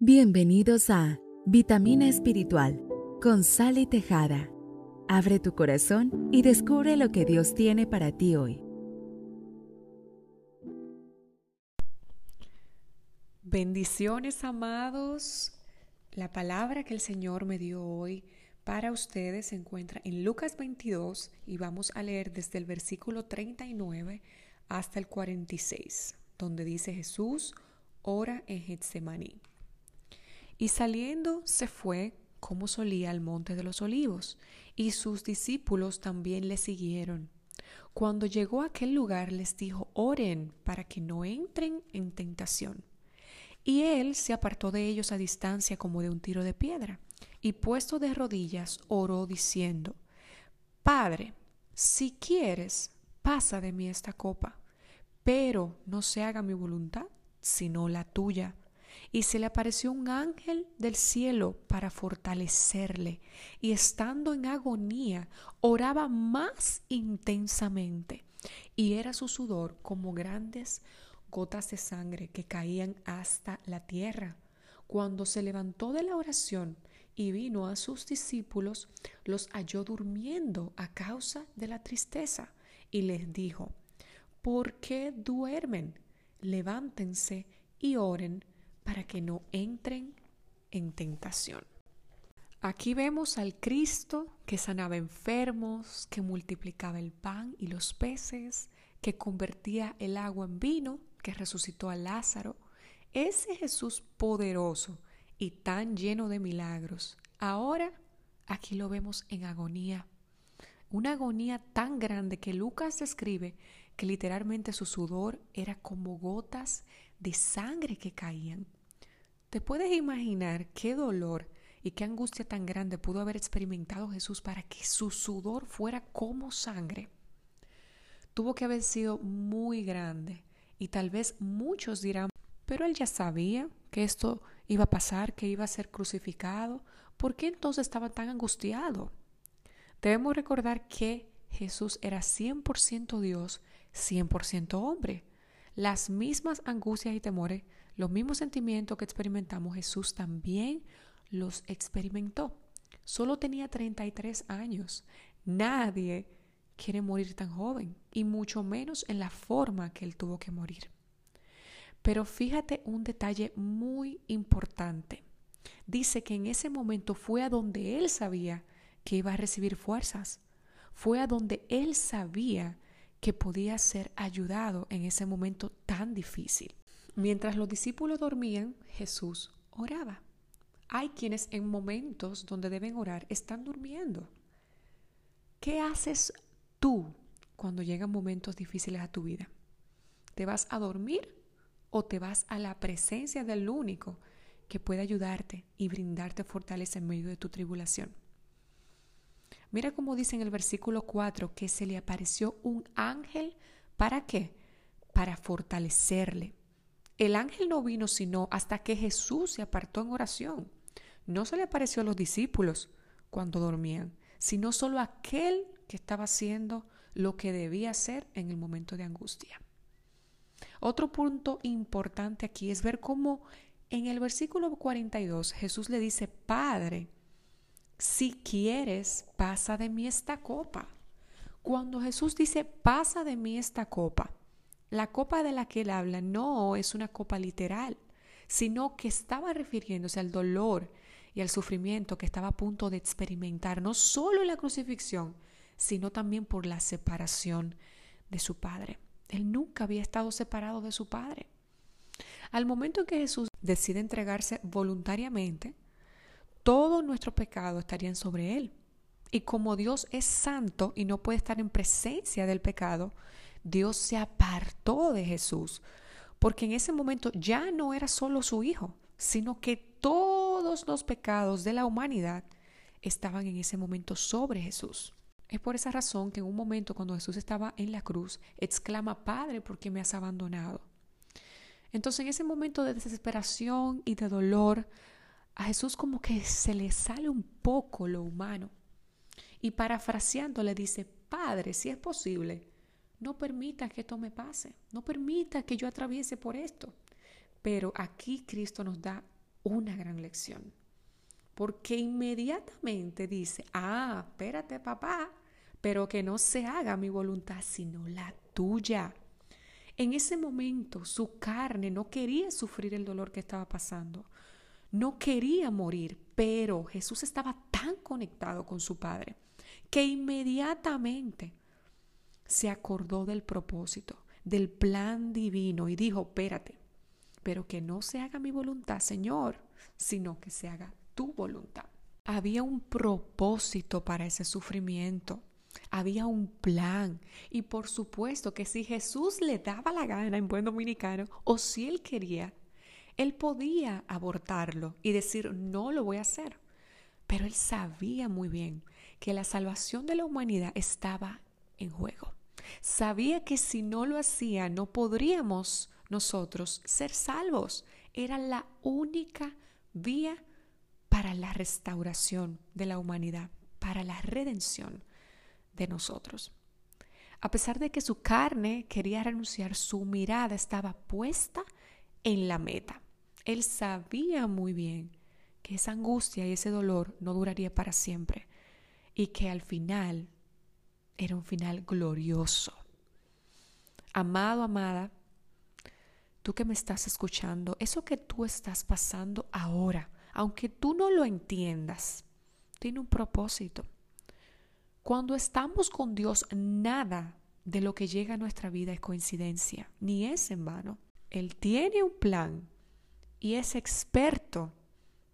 Bienvenidos a Vitamina Espiritual con Sally Tejada. Abre tu corazón y descubre lo que Dios tiene para ti hoy. Bendiciones, amados. La palabra que el Señor me dio hoy para ustedes se encuentra en Lucas 22 y vamos a leer desde el versículo 39 hasta el 46, donde dice Jesús ora en Getsemaní. Y saliendo se fue como solía al monte de los olivos, y sus discípulos también le siguieron. Cuando llegó a aquel lugar les dijo, oren para que no entren en tentación. Y él se apartó de ellos a distancia como de un tiro de piedra, y puesto de rodillas oró diciendo, Padre, si quieres, pasa de mí esta copa, pero no se haga mi voluntad, sino la tuya y se le apareció un ángel del cielo para fortalecerle, y estando en agonía, oraba más intensamente, y era su sudor como grandes gotas de sangre que caían hasta la tierra. Cuando se levantó de la oración y vino a sus discípulos, los halló durmiendo a causa de la tristeza, y les dijo, ¿por qué duermen? Levántense y oren para que no entren en tentación. Aquí vemos al Cristo que sanaba enfermos, que multiplicaba el pan y los peces, que convertía el agua en vino, que resucitó a Lázaro. Ese Jesús poderoso y tan lleno de milagros. Ahora aquí lo vemos en agonía. Una agonía tan grande que Lucas describe que literalmente su sudor era como gotas de sangre que caían. ¿Te puedes imaginar qué dolor y qué angustia tan grande pudo haber experimentado Jesús para que su sudor fuera como sangre? Tuvo que haber sido muy grande y tal vez muchos dirán, pero él ya sabía que esto iba a pasar, que iba a ser crucificado. ¿Por qué entonces estaba tan angustiado? Debemos recordar que Jesús era 100% Dios, 100% hombre. Las mismas angustias y temores los mismos sentimientos que experimentamos, Jesús también los experimentó. Solo tenía 33 años. Nadie quiere morir tan joven, y mucho menos en la forma que él tuvo que morir. Pero fíjate un detalle muy importante. Dice que en ese momento fue a donde él sabía que iba a recibir fuerzas. Fue a donde él sabía que podía ser ayudado en ese momento tan difícil. Mientras los discípulos dormían, Jesús oraba. Hay quienes en momentos donde deben orar están durmiendo. ¿Qué haces tú cuando llegan momentos difíciles a tu vida? ¿Te vas a dormir o te vas a la presencia del único que puede ayudarte y brindarte fortaleza en medio de tu tribulación? Mira cómo dice en el versículo 4 que se le apareció un ángel. ¿Para qué? Para fortalecerle. El ángel no vino sino hasta que Jesús se apartó en oración. No se le apareció a los discípulos cuando dormían, sino solo aquel que estaba haciendo lo que debía hacer en el momento de angustia. Otro punto importante aquí es ver cómo en el versículo 42 Jesús le dice, Padre, si quieres, pasa de mí esta copa. Cuando Jesús dice, pasa de mí esta copa, la copa de la que él habla no es una copa literal, sino que estaba refiriéndose al dolor y al sufrimiento que estaba a punto de experimentar, no solo en la crucifixión, sino también por la separación de su padre. Él nunca había estado separado de su padre. Al momento en que Jesús decide entregarse voluntariamente, todos nuestros pecados estarían sobre él. Y como Dios es santo y no puede estar en presencia del pecado, Dios se apartó de Jesús, porque en ese momento ya no era solo su hijo, sino que todos los pecados de la humanidad estaban en ese momento sobre Jesús. Es por esa razón que en un momento cuando Jesús estaba en la cruz, exclama, Padre, ¿por qué me has abandonado? Entonces en ese momento de desesperación y de dolor, a Jesús como que se le sale un poco lo humano. Y parafraseando le dice, Padre, si es posible, no permita que esto me pase, no permita que yo atraviese por esto. Pero aquí Cristo nos da una gran lección. Porque inmediatamente dice, ah, espérate papá, pero que no se haga mi voluntad sino la tuya. En ese momento su carne no quería sufrir el dolor que estaba pasando, no quería morir, pero Jesús estaba tan conectado con su Padre que inmediatamente se acordó del propósito, del plan divino y dijo, espérate, pero que no se haga mi voluntad, Señor, sino que se haga tu voluntad. Había un propósito para ese sufrimiento. Había un plan. Y por supuesto que si Jesús le daba la gana en buen dominicano, o si él quería, él podía abortarlo y decir, no lo voy a hacer. Pero él sabía muy bien que la salvación de la humanidad estaba en juego. Sabía que si no lo hacía, no podríamos nosotros ser salvos. Era la única vía para la restauración de la humanidad, para la redención de nosotros. A pesar de que su carne quería renunciar, su mirada estaba puesta en la meta. Él sabía muy bien que esa angustia y ese dolor no duraría para siempre y que al final era un final glorioso. Amado, amada, tú que me estás escuchando, eso que tú estás pasando ahora, aunque tú no lo entiendas, tiene un propósito. Cuando estamos con Dios, nada de lo que llega a nuestra vida es coincidencia, ni es en vano. Él tiene un plan y es experto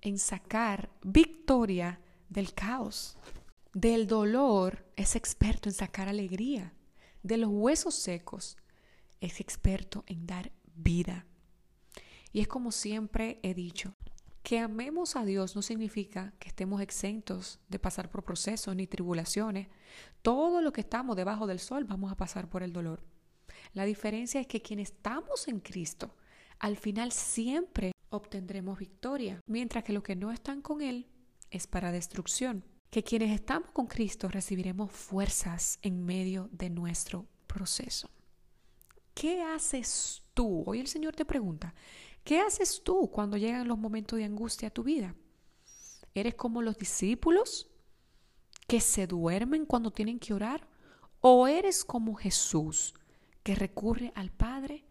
en sacar victoria del caos. Del dolor es experto en sacar alegría. De los huesos secos es experto en dar vida. Y es como siempre he dicho, que amemos a Dios no significa que estemos exentos de pasar por procesos ni tribulaciones. Todo lo que estamos debajo del sol vamos a pasar por el dolor. La diferencia es que quienes estamos en Cristo, al final siempre obtendremos victoria, mientras que los que no están con Él es para destrucción. Que quienes estamos con Cristo recibiremos fuerzas en medio de nuestro proceso. ¿Qué haces tú? Hoy el Señor te pregunta, ¿Qué haces tú cuando llegan los momentos de angustia a tu vida? ¿Eres como los discípulos que se duermen cuando tienen que orar? ¿O eres como Jesús que recurre al Padre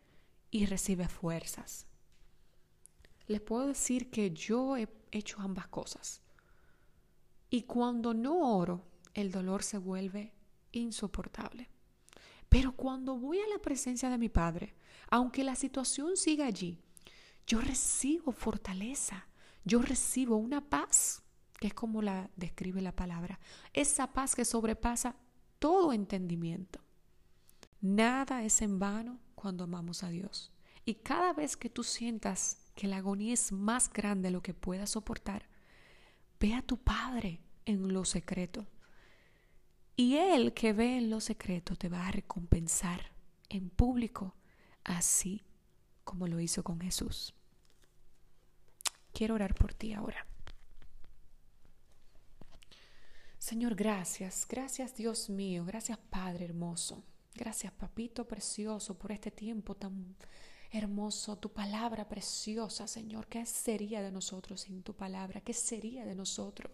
y recibe fuerzas? Les puedo decir que yo he hecho ambas cosas. Y cuando no oro, el dolor se vuelve insoportable. Pero cuando voy a la presencia de mi Padre, aunque la situación siga allí, yo recibo fortaleza, yo recibo una paz, que es como la describe la palabra, esa paz que sobrepasa todo entendimiento. Nada es en vano cuando amamos a Dios. Y cada vez que tú sientas que la agonía es más grande de lo que puedas soportar, ve a tu Padre en lo secreto. Y Él que ve en lo secreto te va a recompensar en público, así como lo hizo con Jesús. Quiero orar por ti ahora. Señor, gracias, gracias Dios mío, gracias Padre hermoso, gracias Papito precioso por este tiempo tan hermoso, tu palabra preciosa, Señor. ¿Qué sería de nosotros sin tu palabra? ¿Qué sería de nosotros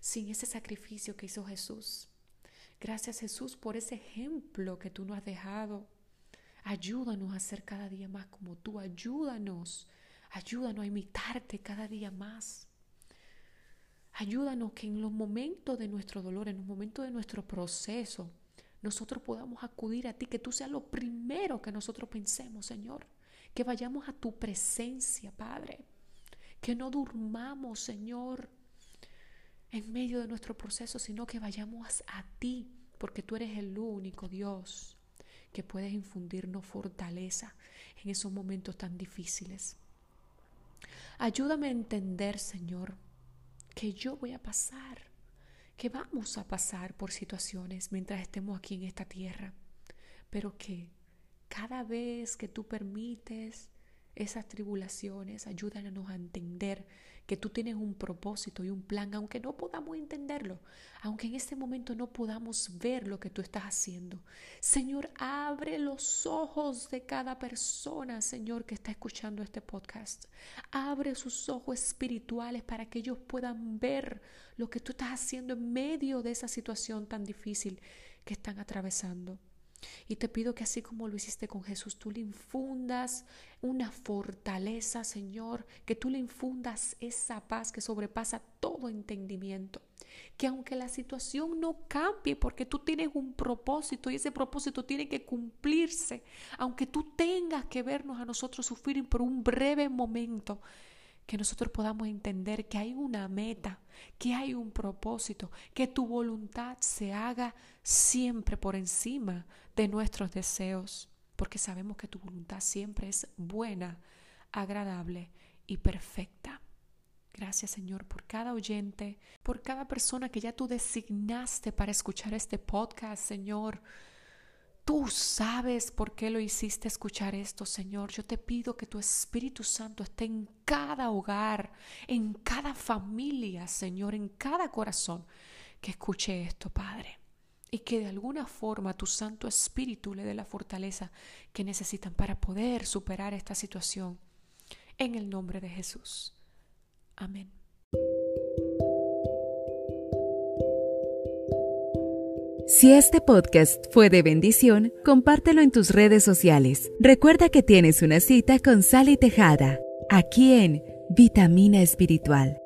sin ese sacrificio que hizo Jesús? Gracias Jesús por ese ejemplo que tú nos has dejado. Ayúdanos a ser cada día más como tú, ayúdanos Ayúdanos a imitarte cada día más. Ayúdanos que en los momentos de nuestro dolor, en los momentos de nuestro proceso, nosotros podamos acudir a ti, que tú seas lo primero que nosotros pensemos, Señor. Que vayamos a tu presencia, Padre. Que no durmamos, Señor, en medio de nuestro proceso, sino que vayamos a ti, porque tú eres el único Dios que puedes infundirnos fortaleza en esos momentos tan difíciles. Ayúdame a entender, Señor, que yo voy a pasar, que vamos a pasar por situaciones mientras estemos aquí en esta tierra, pero que cada vez que tú permites esas tribulaciones, ayúdanos a entender que tú tienes un propósito y un plan, aunque no podamos entenderlo, aunque en este momento no podamos ver lo que tú estás haciendo. Señor, abre los ojos de cada persona, Señor, que está escuchando este podcast. Abre sus ojos espirituales para que ellos puedan ver lo que tú estás haciendo en medio de esa situación tan difícil que están atravesando. Y te pido que así como lo hiciste con Jesús, tú le infundas una fortaleza, Señor, que tú le infundas esa paz que sobrepasa todo entendimiento. Que aunque la situación no cambie, porque tú tienes un propósito y ese propósito tiene que cumplirse, aunque tú tengas que vernos a nosotros sufrir por un breve momento, que nosotros podamos entender que hay una meta, que hay un propósito, que tu voluntad se haga siempre por encima de nuestros deseos, porque sabemos que tu voluntad siempre es buena, agradable y perfecta. Gracias Señor por cada oyente, por cada persona que ya tú designaste para escuchar este podcast, Señor. Tú sabes por qué lo hiciste escuchar esto, Señor. Yo te pido que tu Espíritu Santo esté en cada hogar, en cada familia, Señor, en cada corazón que escuche esto, Padre. Y que de alguna forma tu Santo Espíritu le dé la fortaleza que necesitan para poder superar esta situación. En el nombre de Jesús. Amén. Si este podcast fue de bendición, compártelo en tus redes sociales. Recuerda que tienes una cita con Sally Tejada, aquí en Vitamina Espiritual.